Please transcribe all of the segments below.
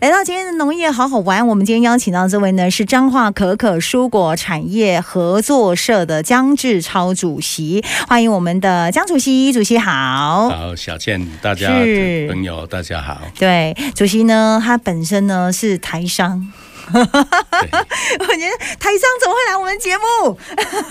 来到今天的农业好好玩，我们今天邀请到这位呢是彰化可可蔬果产业合作社的江志超主席，欢迎我们的江主席，主席好。好，小倩，大家朋友大家好。对，主席呢，他本身呢是台商。哈哈哈哈哈！我觉得台商怎么会来我们节目？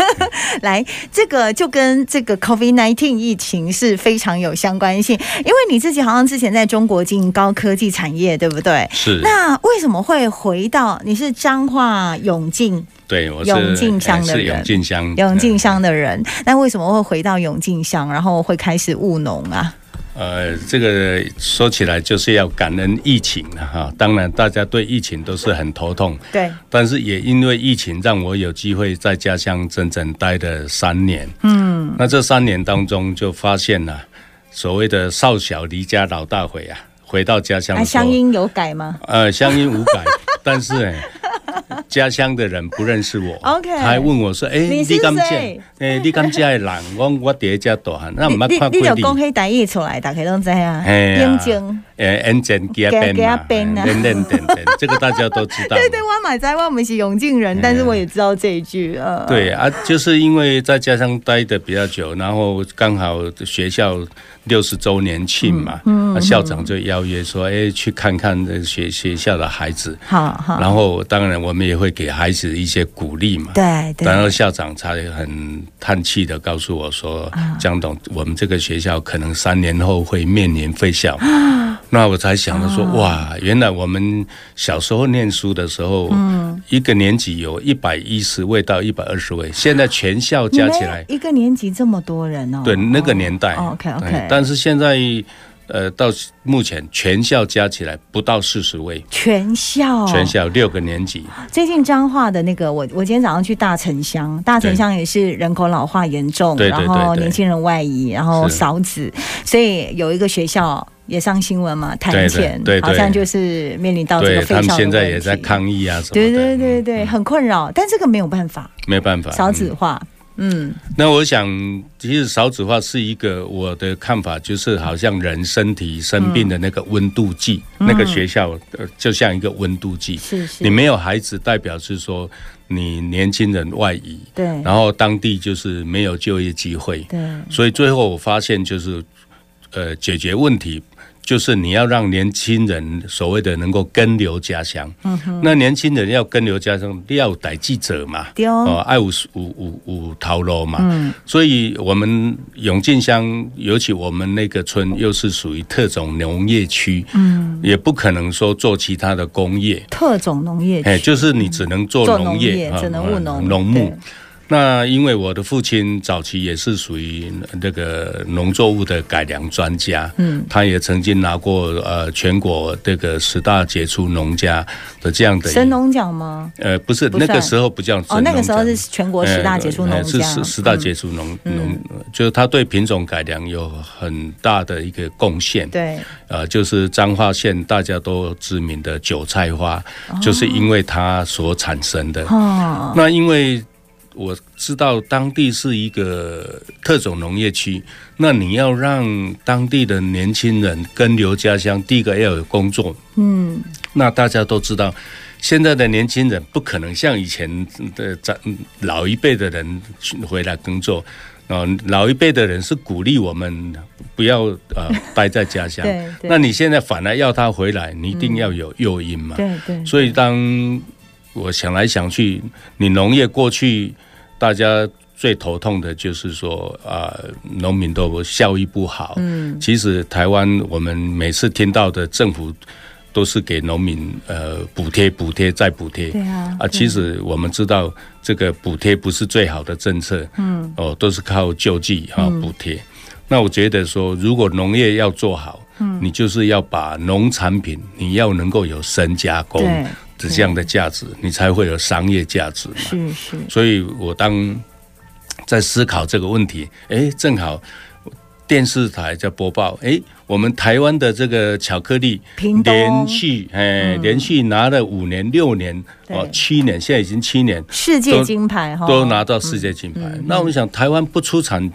来，这个就跟这个 COVID nineteen 疫情是非常有相关性，因为你自己好像之前在中国经营高科技产业，对不对？是。那为什么会回到？你是彰化永靖？对，我是永靖乡的人。永靖乡。永靖乡的人，那为什么会回到永靖乡，然后会开始务农啊？呃，这个说起来就是要感恩疫情了哈。当然，大家对疫情都是很头痛。对。但是也因为疫情，让我有机会在家乡整整待了三年。嗯。那这三年当中，就发现了所谓的少小离家老大回啊，回到家乡。乡音有改吗？呃，乡音无改，但是哎。家乡的人不认识我，OK，他还问我说：“哎，你敢见？哎，你敢见的人？我我第一家大汉，那唔捌看过你。”你就讲起台语出来，大家都知啊。眼睛，哎，眼睛加边嘛，点点点点，这个大家都知道。对对，我买在我们是永靖人，但是我也知道这一句啊。对啊，就是因为在家乡待的比较久，然后刚好学校六十周年庆嘛，嗯，校长就邀约说：“哎，去看看这学学校的孩子。”好好，然后当然我们也会给孩子一些鼓励嘛。对对。然后校长才很叹气的告诉我说：“江董，我们这个学校可能三年后会面临废校。”那我才想到说：“哇，原来我们小时候念书的时候，嗯，一个年级有一百一十位到一百二十位，现在全校加起来一个年级这么多人哦。”对，那个年代。OK OK。但是现在。呃，到目前全校加起来不到四十位，全校全校六个年级。最近彰化的那个，我我今天早上去大城乡，大城乡也是人口老化严重，然后年轻人外移，然后少子，所以有一个学校也上新闻嘛，谈钱，对，好像就是面临到这个。他们现在也在抗议啊，什么的，对对对对，很困扰，但这个没有办法，没有办法，少子化。嗯，那我想，其实少子化是一个我的看法，就是好像人身体生病的那个温度计，嗯、那个学校呃，就像一个温度计。是是，你没有孩子，代表是说你年轻人外移，对，然后当地就是没有就业机会，对，所以最后我发现就是，呃，解决问题。就是你要让年轻人所谓的能够根留家乡，嗯哼，那年轻人要根留家乡，要逮记者嘛，哦，爱五五五五头路嘛，嗯，所以我们永靖乡，尤其我们那个村又是属于特种农业区，嗯，也不可能说做其他的工业，特种农业，哎，就是你只能做农业，只能务农农牧。那因为我的父亲早期也是属于那个农作物的改良专家，嗯，他也曾经拿过呃全国这个十大杰出农家的这样的神农奖吗？呃，不是，那个时候不叫哦，那个时候是全国十大杰出农家，是十大杰出农农，就是他对品种改良有很大的一个贡献。对，呃，就是彰化县大家都知名的韭菜花，就是因为它所产生的。哦，那因为。我知道当地是一个特种农业区，那你要让当地的年轻人跟留家乡，第一个要有工作。嗯，那大家都知道，现在的年轻人不可能像以前的长老一辈的人回来工作。哦，老一辈的人是鼓励我们不要呃 待在家乡。对，那你现在反而要他回来，你一定要有诱因嘛。对对。所以当我想来想去，你农业过去。大家最头痛的就是说啊，农民都效益不好。嗯，其实台湾我们每次听到的政府都是给农民呃补贴、补贴再补贴。对啊，啊，其实我们知道这个补贴不是最好的政策。嗯，哦，都是靠救济哈补贴。那我觉得说，如果农业要做好，嗯，你就是要把农产品你要能够有深加工。这样的价值，你才会有商业价值嘛。是是。所以我当在思考这个问题，哎，正好电视台在播报，哎，我们台湾的这个巧克力连续哎连续拿了五年、六年哦七年，现在已经七年世界金牌哈，都拿到世界金牌。那我们想，台湾不出产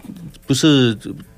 不是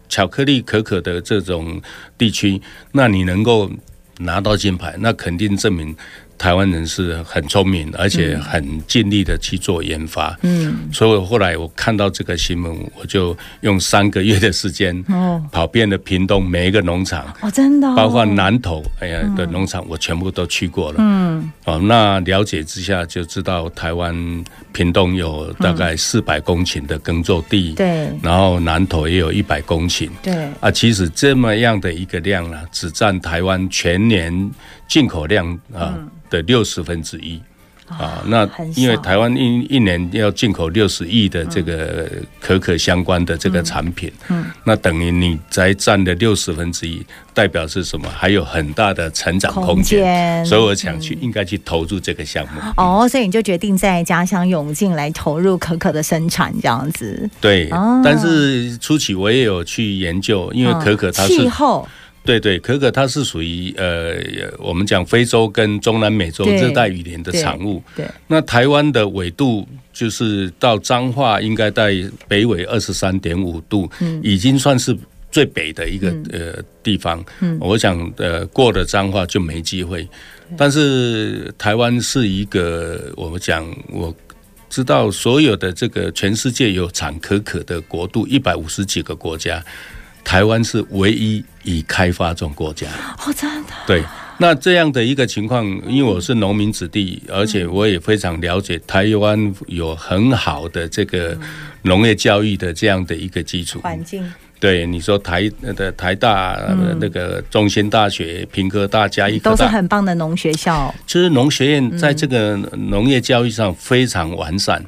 巧克力可可的这种地区，那你能够？拿到金牌，那肯定证明。台湾人是很聪明，而且很尽力的去做研发。嗯，所以后来我看到这个新闻，我就用三个月的时间，哦，跑遍了屏东每一个农场。哦，真的，包括南投哎呀的农场，我全部都去过了。嗯，哦，那了解之下就知道，台湾屏东有大概四百公顷的耕作地。对，然后南投也有一百公顷。对，啊，其实这么样的一个量呢，只占台湾全年进口量啊。的六十分之一啊，那因为台湾一一年要进口六十亿的这个可可相关的这个产品，嗯，那等于你才占的六十分之一，代表是什么？还有很大的成长空间，所以我想去应该去投入这个项目。哦，所以你就决定在家乡永进来投入可可的生产，这样子。对，但是初期我也有去研究，因为可可它是气候。对对，可可它是属于呃，我们讲非洲跟中南美洲热带雨林的产物。对，对，那台湾的纬度就是到彰化应该在北纬二十三点五度，嗯，已经算是最北的一个呃地方。嗯，我想呃过了彰化就没机会。但是台湾是一个我们讲我知道所有的这个全世界有产可可的国度一百五十几个国家。台湾是唯一已开发中国家哦，真的。对，那这样的一个情况，因为我是农民子弟，而且我也非常了解台湾有很好的这个农业教育的这样的一个基础环境。对，你说台的台大、嗯、那个中兴大学、平科大、嘉义大都是很棒的农学校。其实农学院在这个农业教育上非常完善。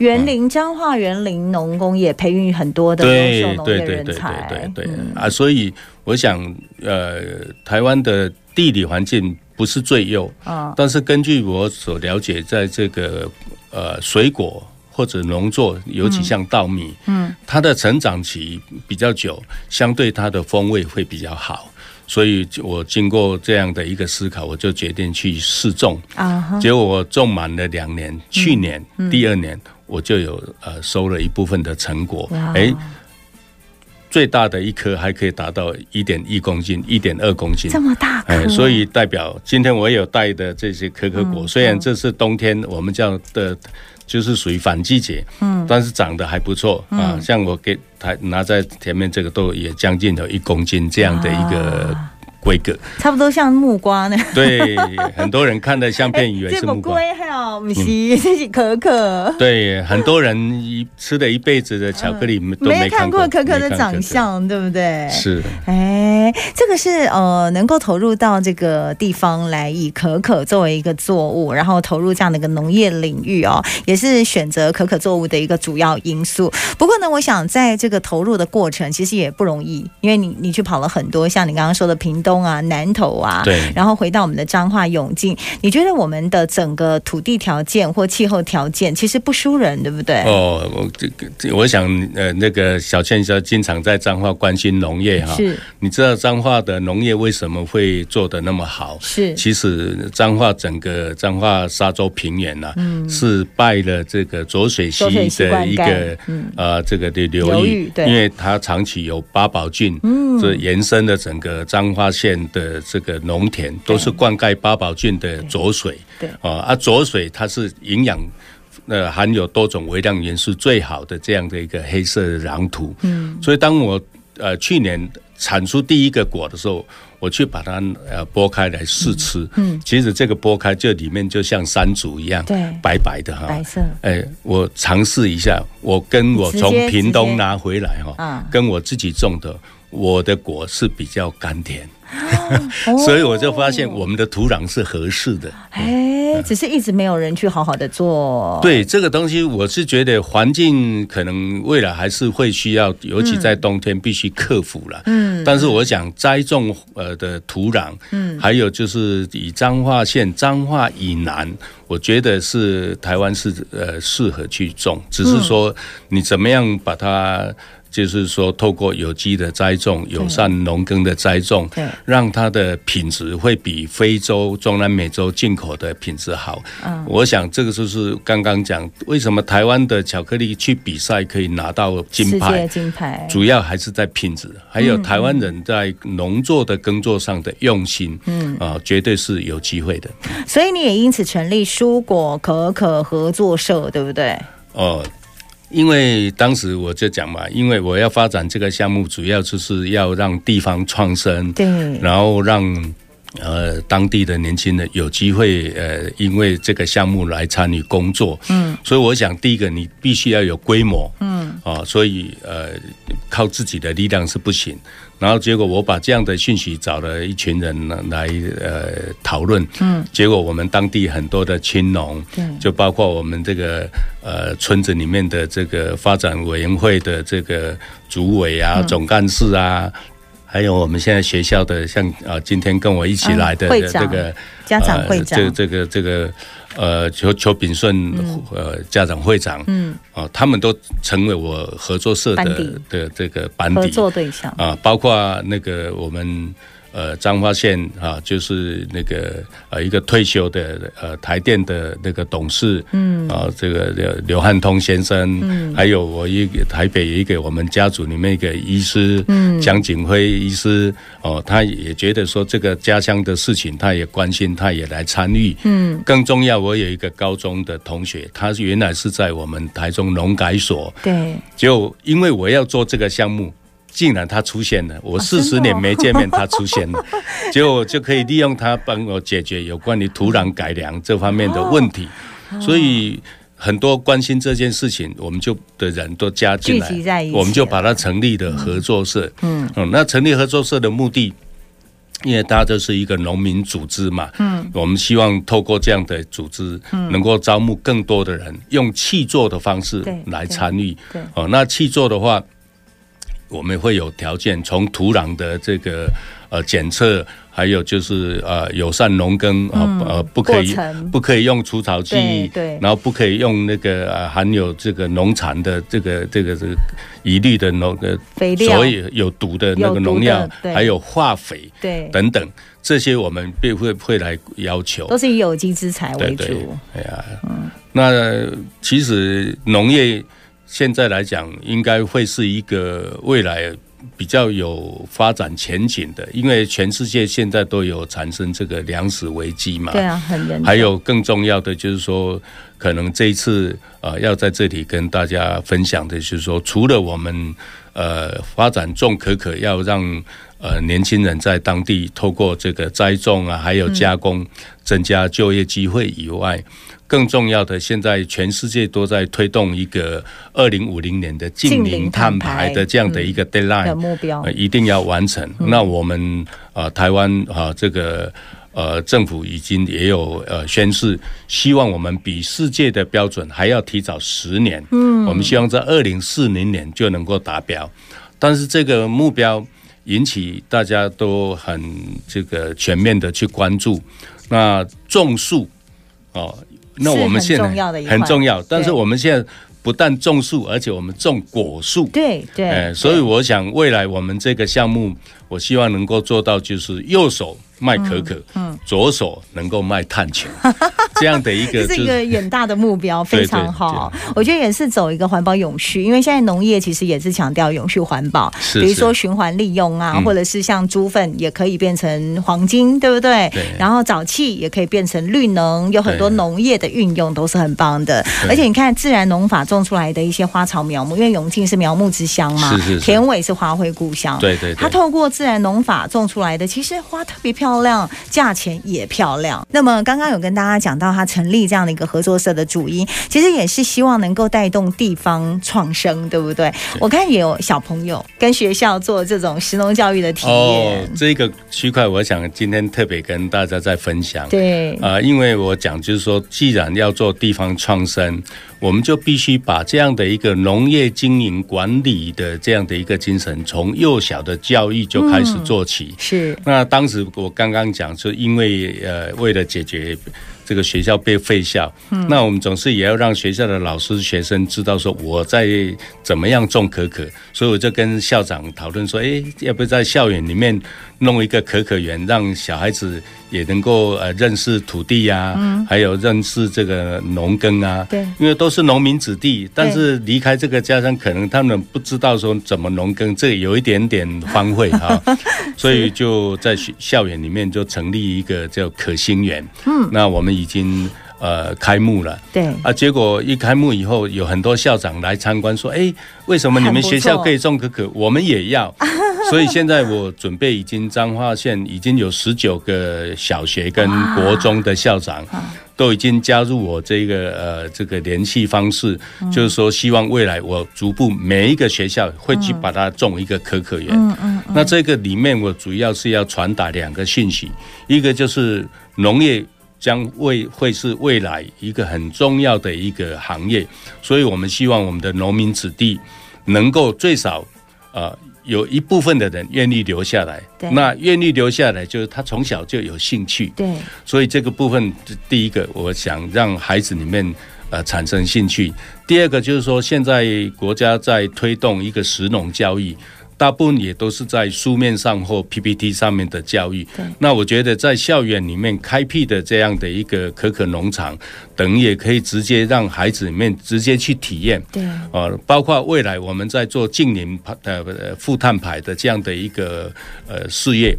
园林彰化园林农工也培育很多的优秀农业人才。对对对对对啊！所以我想，呃，台湾的地理环境不是最优啊，但是根据我所了解，在这个呃水果。或者农作，尤其像稻米，嗯，它的成长期比较久，相对它的风味会比较好，所以我经过这样的一个思考，我就决定去试种。啊。结果我种满了两年，去年第二年我就有呃收了一部分的成果，哎，最大的一颗还可以达到一点一公斤，一点二公斤，这么大，哎，所以代表今天我有带的这些可可果，虽然这是冬天我们叫的。就是属于反季节，嗯，但是长得还不错啊。像我给他拿在前面这个，都也将近有一公斤这样的一个。规格差不多像木瓜呢，对，很多人看的相片 以为是木瓜，还有不是这是可可，对，很多人一吃了一辈子的巧克力都没看过可可的长相，对不对？是，哎，这个是呃，能够投入到这个地方来，以可可作为一个作物，然后投入这样的一个农业领域哦，也是选择可可作物的一个主要因素。不过呢，我想在这个投入的过程其实也不容易，因为你你去跑了很多，像你刚刚说的屏东。东啊，南投啊，对，然后回到我们的彰化永靖，你觉得我们的整个土地条件或气候条件其实不输人，对不对？哦，我这个我想呃，那个小倩说经常在彰化关心农业哈，是，你知道彰化的农业为什么会做得那么好？是，其实彰化整个彰化沙洲平原呢、啊，嗯，是拜了这个浊水溪的一个嗯呃这个的流域，对，因为它长期有八宝郡，嗯，这延伸的整个彰化。县的这个农田都是灌溉八宝郡的浊水，对。啊，啊浊水它是营养呃含有多种微量元素最好的这样的一个黑色的壤土，嗯，所以当我呃去年产出第一个果的时候，我去把它呃剥开来试吃，嗯，其实这个剥开这里面就像山竹一样，对，白白的哈，白色，哎，我尝试一下，我跟我从屏东拿回来哈，跟我自己种的，我的果是比较甘甜。所以我就发现我们的土壤是合适的，哎，只是一直没有人去好好的做。对这个东西，我是觉得环境可能未来还是会需要，尤其在冬天必须克服了。嗯，但是我想栽种呃的土壤，嗯，还有就是以彰化县彰化以南，我觉得是台湾是呃适合去种，只是说你怎么样把它。就是说，透过有机的栽种、友善农耕的栽种，对，让它的品质会比非洲、中南美洲进口的品质好。嗯，我想这个就是刚刚讲，为什么台湾的巧克力去比赛可以拿到金牌？金牌主要还是在品质，还有台湾人在农作的耕作上的用心。嗯啊，绝对是有机会的。所以你也因此成立蔬果可可合作社，对不对？哦。因为当时我就讲嘛，因为我要发展这个项目，主要就是要让地方创生，对，然后让呃当地的年轻人有机会呃，因为这个项目来参与工作，嗯，所以我想第一个你必须要有规模，嗯，啊、哦，所以呃靠自己的力量是不行。然后结果我把这样的讯息找了一群人来呃讨论，嗯，结果我们当地很多的青农，就包括我们这个呃村子里面的这个发展委员会的这个主委啊、总干事啊，还有我们现在学校的像啊今天跟我一起来的这个家长会长，这这个这个。呃，邱邱炳顺，呃，家长会长，嗯，啊，他们都成为我合作社的的这个班底合作对象啊，包括那个我们。呃，彰化县啊，就是那个呃，一个退休的呃台电的那个董事，嗯，啊，这个刘刘汉通先生，嗯，还有我一个台北一个我们家族里面一个医师，嗯，蒋景辉医师，哦，他也觉得说这个家乡的事情，他也关心，他也来参与，嗯，更重要，我有一个高中的同学，他原来是在我们台中农改所，对，就因为我要做这个项目。竟然他出现了，我四十年没见面，他出现了，结果就可以利用他帮我解决有关于土壤改良这方面的问题，所以很多关心这件事情，我们就的人都加进来，我们就把它成立的合作社。嗯。嗯，那成立合作社的目的，因为它就是一个农民组织嘛，嗯，我们希望透过这样的组织，能够招募更多的人，用气作的方式来参与。对，哦，那气作的话。我们会有条件，从土壤的这个呃检测，还有就是呃友善农耕啊、嗯、呃不可以不可以用除草剂，对，然后不可以用那个呃含有这个农残的这个这个这个一律的农呃肥料，所以有毒的那个农药，还有化肥，对等等这些我们必会会来要求，都是以有机资材为主。对对哎呀，嗯，那其实农业。现在来讲，应该会是一个未来比较有发展前景的，因为全世界现在都有产生这个粮食危机嘛。对啊，很严重。还有更重要的就是说，可能这一次呃要在这里跟大家分享的就是说，除了我们呃发展种可可，要让呃年轻人在当地透过这个栽种啊，还有加工增加就业机会以外。嗯更重要的，现在全世界都在推动一个二零五零年的净零碳排的这样的一个 deadline 的目标，一定要完成。那我们啊，台湾啊，这个呃政府已经也有呃宣示，希望我们比世界的标准还要提早十年。嗯，我们希望在二零四零年就能够达标。但是这个目标引起大家都很这个全面的去关注。那种树哦。那我们现在很重要，但是我们现在不但种树，而且我们种果树。对对，哎，所以我想未来我们这个项目，我希望能够做到就是右手。卖可可，嗯，左手能够卖碳权，这样的一个是一个远大的目标，非常好。我觉得也是走一个环保永续，因为现在农业其实也是强调永续环保，比如说循环利用啊，或者是像猪粪也可以变成黄金，对不对？然后沼气也可以变成绿能，有很多农业的运用都是很棒的。而且你看自然农法种出来的一些花草苗木，因为永庆是苗木之乡嘛，田尾是花卉故乡，对对，它透过自然农法种出来的，其实花特别漂亮。漂亮，价钱也漂亮。那么刚刚有跟大家讲到，他成立这样的一个合作社的主因，其实也是希望能够带动地方创生，对不对？我看也有小朋友跟学校做这种食农教育的体验。哦，这个区块，我想今天特别跟大家在分享。对啊，呃，因为我讲就是说，既然要做地方创生。我们就必须把这样的一个农业经营管理的这样的一个精神，从幼小的教育就开始做起。嗯、是。那当时我刚刚讲，说因为呃，为了解决这个学校被废校，嗯，那我们总是也要让学校的老师、学生知道说我在怎么样种可可，所以我就跟校长讨论说，哎，要不要在校园里面弄一个可可园，让小孩子也能够呃认识土地呀，啊，嗯，还有认识这个农耕啊，对，因为都是农民子弟，但是离开这个家乡，可能他们不知道说怎么农耕，这有一点点荒废 哈，所以就在学校园里面就成立一个叫可心园，嗯，那我们。已经呃开幕了，对。啊，结果一开幕以后，有很多校长来参观，说：“哎，为什么你们学校可以种可可，我们也要？” 所以现在我准备已经彰化县已经有十九个小学跟国中的校长都已经加入我这个呃这个联系方式，就是说希望未来我逐步每一个学校会去把它种一个可可园。嗯嗯。那这个里面我主要是要传达两个讯息，一个就是农业。将会会是未来一个很重要的一个行业，所以我们希望我们的农民子弟能够最少呃有一部分的人愿意留下来。对，那愿意留下来就是他从小就有兴趣。对，所以这个部分第一个，我想让孩子里面呃产生兴趣。第二个就是说，现在国家在推动一个食农教育。大部分也都是在书面上或 PPT 上面的教育。那我觉得在校园里面开辟的这样的一个可可农场，等也可以直接让孩子里面直接去体验。对，呃，包括未来我们在做净零呃负碳排的这样的一个呃事业，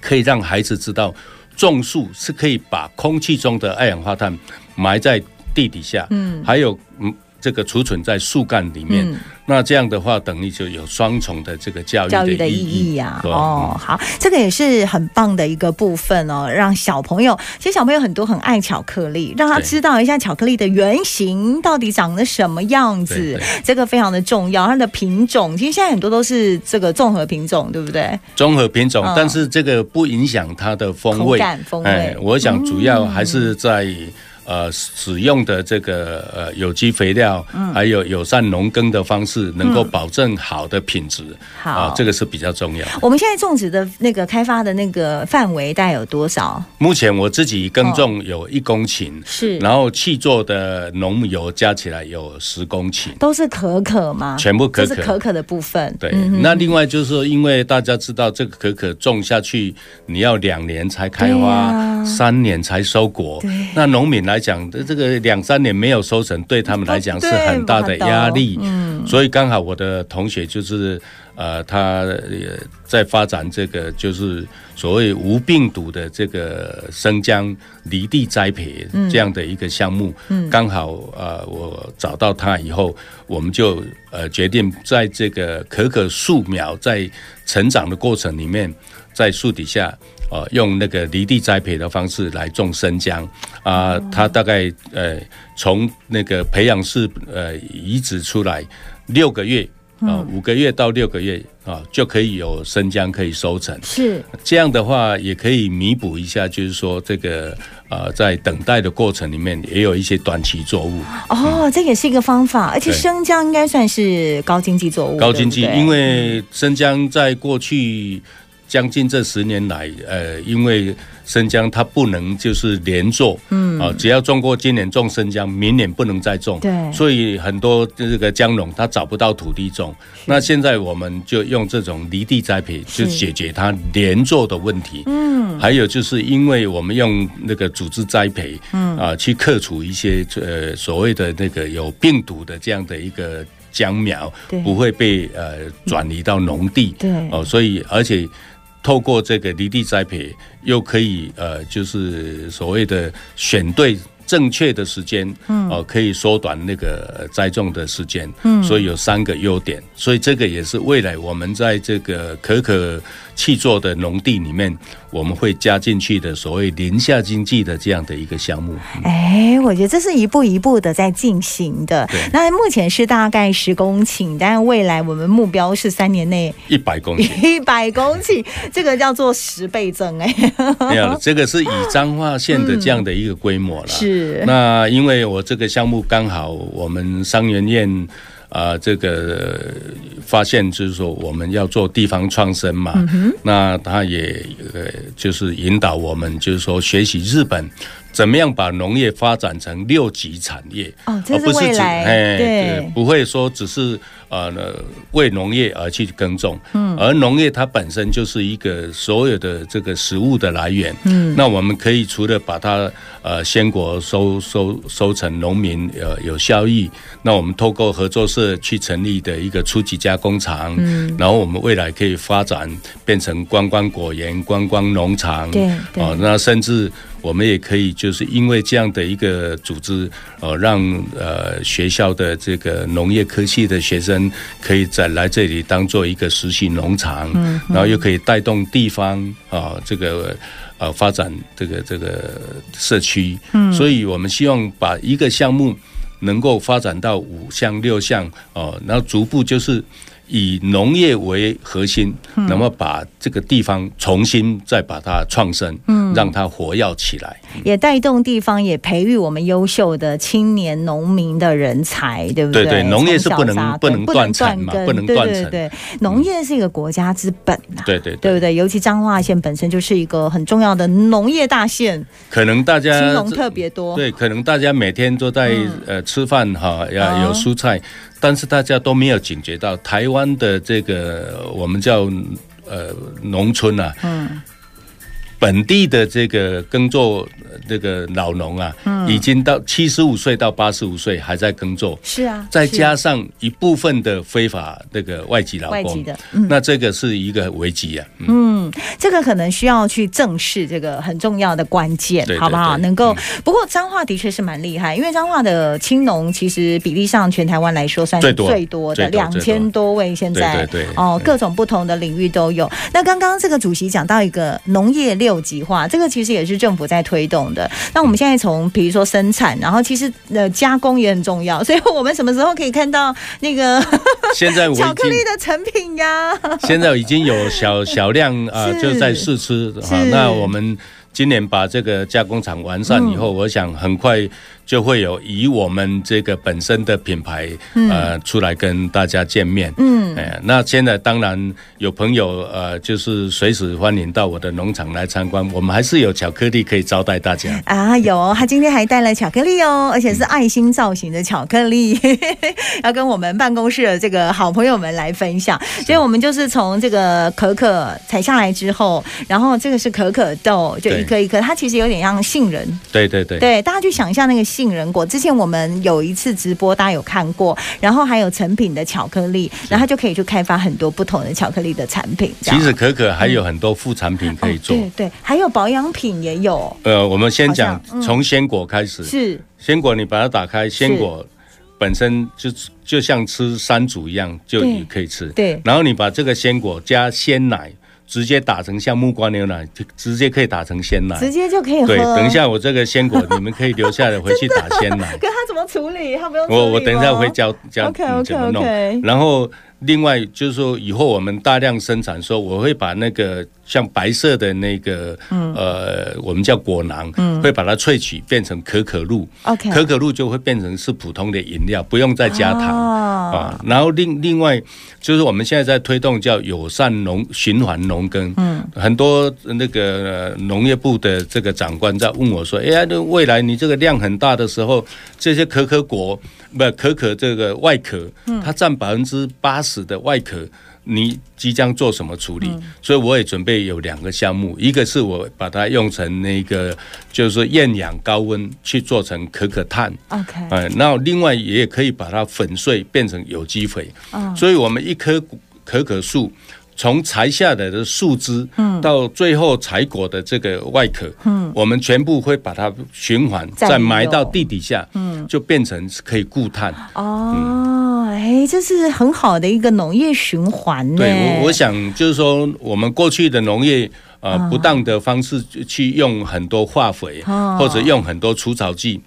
可以让孩子知道种树是可以把空气中的二氧化碳埋在地底下。嗯，还有嗯。这个储存在树干里面，嗯，那这样的话，等于就有双重的这个教育的意义，教育的意义呀，啊。哦，好，这个也是很棒的一个部分哦，让小朋友，其实小朋友很多很爱巧克力，让他知道一下巧克力的原型到底长得什么样子，这个非常的重要。它的品种，其实现在很多都是这个综合品种，对不对？综合品种，但是这个不影响它的风味，感风味。哎，我想主要还是在。呃，使用的这个呃有机肥料，嗯，还有友善农耕的方式，能够保证好的品质，好，这个是比较重要。我们现在种植的那个开发的那个范围大概有多少？目前我自己耕种有一公顷，是，然后契作的农油加起来有十公顷，都是可可吗？全部可可，是可可的部分。对，嗯，那另外就是说，因为大家知道这个可可种下去，你要两年才开花，啊，三年才收果，对，那农民来。来讲的这个两三年没有收成，对他们来讲是很大的压力。嗯，所以刚好我的同学就是呃，他也在发展这个就是所谓无病毒的这个生姜离地栽培这样的一个项目。嗯，刚好呃，我找到他以后，我们就呃决定在这个可可树苗在成长的过程里面，在树底下。呃，用那个离地栽培的方式来种生姜啊，呃，它大概呃从那个培养室呃移植出来六个月啊，呃，五个月到六个月啊，呃，就可以有生姜可以收成。是这样的话，也可以弥补一下，就是说这个呃在等待的过程里面也有一些短期作物。哦，嗯，这也是一个方法，而且生姜应该算是高经济作物。高经济，因为生姜在过去。将近这十年来，呃，因为生姜它不能就是连作，嗯，啊，只要种过今年种生姜，明年不能再种，对，所以很多这个姜农他找不到土地种。那现在我们就用这种离地栽培，就解决它连作的问题。嗯，还有就是因为我们用那个组织栽培，嗯，啊，去克除一些呃所谓的那个有病毒的这样的一个姜苗，不会被呃转移到农地，对，哦，所以而且。透过这个离地栽培，又可以呃，就是所谓的选对正确的时间，嗯，哦，可以缩短那个栽种的时间，嗯，所以有三个优点，所以这个也是未来我们在这个可可契作的农地里面。我们会加进去的所谓林下经济的这样的一个项目。哎，我觉得这是一步一步的在进行的。对，那目前是大概十公顷，但未来我们目标是三年内一百公顷。一百公顷，这个叫做十倍增哎。没有，这个是以彰化县的这样的一个规模了。是。那因为我这个项目刚好我们商研院。啊、呃，这个发现就是说，我们要做地方创生嘛，嗯、那他也呃，就是引导我们，就是说学习日本怎么样把农业发展成六级产业？哦，这是未来，哎，对，不会说只是呃为农业而去耕种，嗯，而农业它本身就是一个所有的这个食物的来源，嗯，那我们可以除了把它呃鲜果收收收成农民呃有效益，那我们透过合作社去成立的一个初级加工厂，嗯，然后我们未来可以发展变成观光果园、观光农场，对，哦，那甚至。我们也可以，就是因为这样的一个组织，呃，让呃学校的这个农业科系的学生可以在来这里当做一个实习农场，嗯，然后又可以带动地方啊，这个呃发展这个这个社区，嗯，所以我们希望把一个项目能够发展到五项六项哦，然后逐步就是。以农业为核心，那么把这个地方重新再把它创生，嗯，让它活跃起来，也带动地方，也培育我们优秀的青年农民的人才，对不对？对对，农业是不能不能断层嘛，不能断层。对，农业是一个国家之本呐，对对对不对？尤其彰化县本身就是一个很重要的农业大县，可能大家青农特别多，对，可能大家每天都在呃吃饭哈，要有蔬菜。但是大家都没有警觉到台湾的这个我们叫呃农村啊，嗯，本地的这个耕作。这个老农啊，已经到七十五岁到八十五岁还在耕作，是啊，再加上一部分的非法那个外籍劳工，外籍的，那这个是一个危机啊。嗯，这个可能需要去正视这个很重要的关键，好不好？能够不过彰化的确是蛮厉害，因为彰化的青农其实比例上全台湾来说算是最多的，两千多位现在，对哦，各种不同的领域都有。那刚刚这个主席讲到一个农业六级化，这个其实也是政府在推动的。那我们现在从比如说生产，然后其实呃加工也很重要，所以我们什么时候可以看到那个现在巧克力的成品呀？现在已经有小 小量啊，呃、就在试吃啊。那我们今年把这个加工厂完善以后，嗯、我想很快。就会有以我们这个本身的品牌，呃，出来跟大家见面。嗯，哎，那现在当然有朋友，呃，就是随时欢迎到我的农场来参观。我们还是有巧克力可以招待大家 啊，有，他今天还带了巧克力哦，而且是爱心造型的巧克力，嗯、要跟我们办公室的这个好朋友们来分享。所以，我们就是从这个可可采下来之后，然后这个是可可豆，就一颗一颗，它其实有点像杏仁。对对对，对，大家去想一下那个。杏仁果，之前我们有一次直播，大家有看过，然后还有成品的巧克力，然后他就可以去开发很多不同的巧克力的产品。其实可可还有很多副产品可以做，嗯哦、对对，还有保养品也有。呃，我们先讲从鲜果开始，是鲜果，你把它打开，鲜果本身就就像吃山竹一样，就也可以吃。对，然后你把这个鲜果加鲜奶。直接打成像木瓜牛奶，就直接可以打成鲜奶，直接就可以喝。对，等一下我这个鲜果你们可以留下来回去打鲜奶。可他怎么处理？他不用我我等一下会教教你怎么弄。然后。另外就是说，以后我们大量生产的时候，我会把那个像白色的那个，嗯、呃，我们叫果囊，嗯、会把它萃取变成可可露。Okay. 可可露就会变成是普通的饮料，不用再加糖、哦、啊。然后另另外就是我们现在在推动叫友善农循环农耕，嗯，很多那个农业部的这个长官在问我说：“哎呀，那未来你这个量很大的时候，这些可可果。”不，可可这个外壳，它占百分之八十的外壳，你即将做什么处理？所以我也准备有两个项目，一个是我把它用成那个，就是说厌氧高温去做成可可炭，OK，嗯，然后另外也可以把它粉碎变成有机肥，所以我们一棵可可树。从采下来的树枝，到最后采果的这个外壳，嗯，我们全部会把它循环，再埋到地底下，嗯，就变成可以固碳。哦，哎，这是很好的一个农业循环。对，我我想就是说，我们过去的农业，呃，不当的方式去用很多化肥，或者用很多除草剂。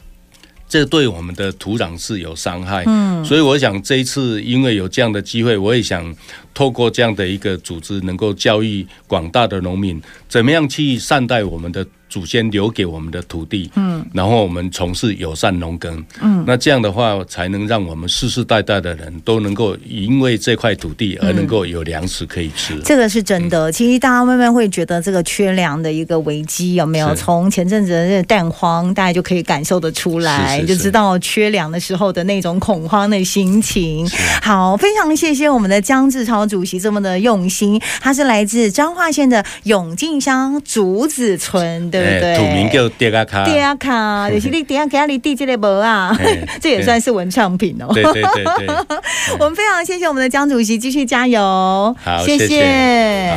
这对我们的土壤是有伤害，嗯，所以我想这一次因为有这样的机会，我也想透过这样的一个组织，能够教育广大的农民，怎么样去善待我们的祖先留给我们的土地，嗯，然后我们从事友善农耕，嗯，那这样的话才能让我们世世代代的人都能够因为这块土地而能够有粮食可以吃。嗯、这个是真的。其实大家慢慢会觉得这个缺粮的一个危机有没有？从前阵子的这个蛋荒，大家就可以感受得出来，就知道缺粮的时候的那种恐慌的心情。好，非常谢谢我们的江志超主席这么的用心，他是来自彰化县的永靖乡竹子村，对不对？土名叫叠阿卡，叠阿卡，就是你爹阿卡你递这个无啊，这也算是文创品哦。对对对对，我们非常谢谢我们的江主席，继续加油，好，谢谢。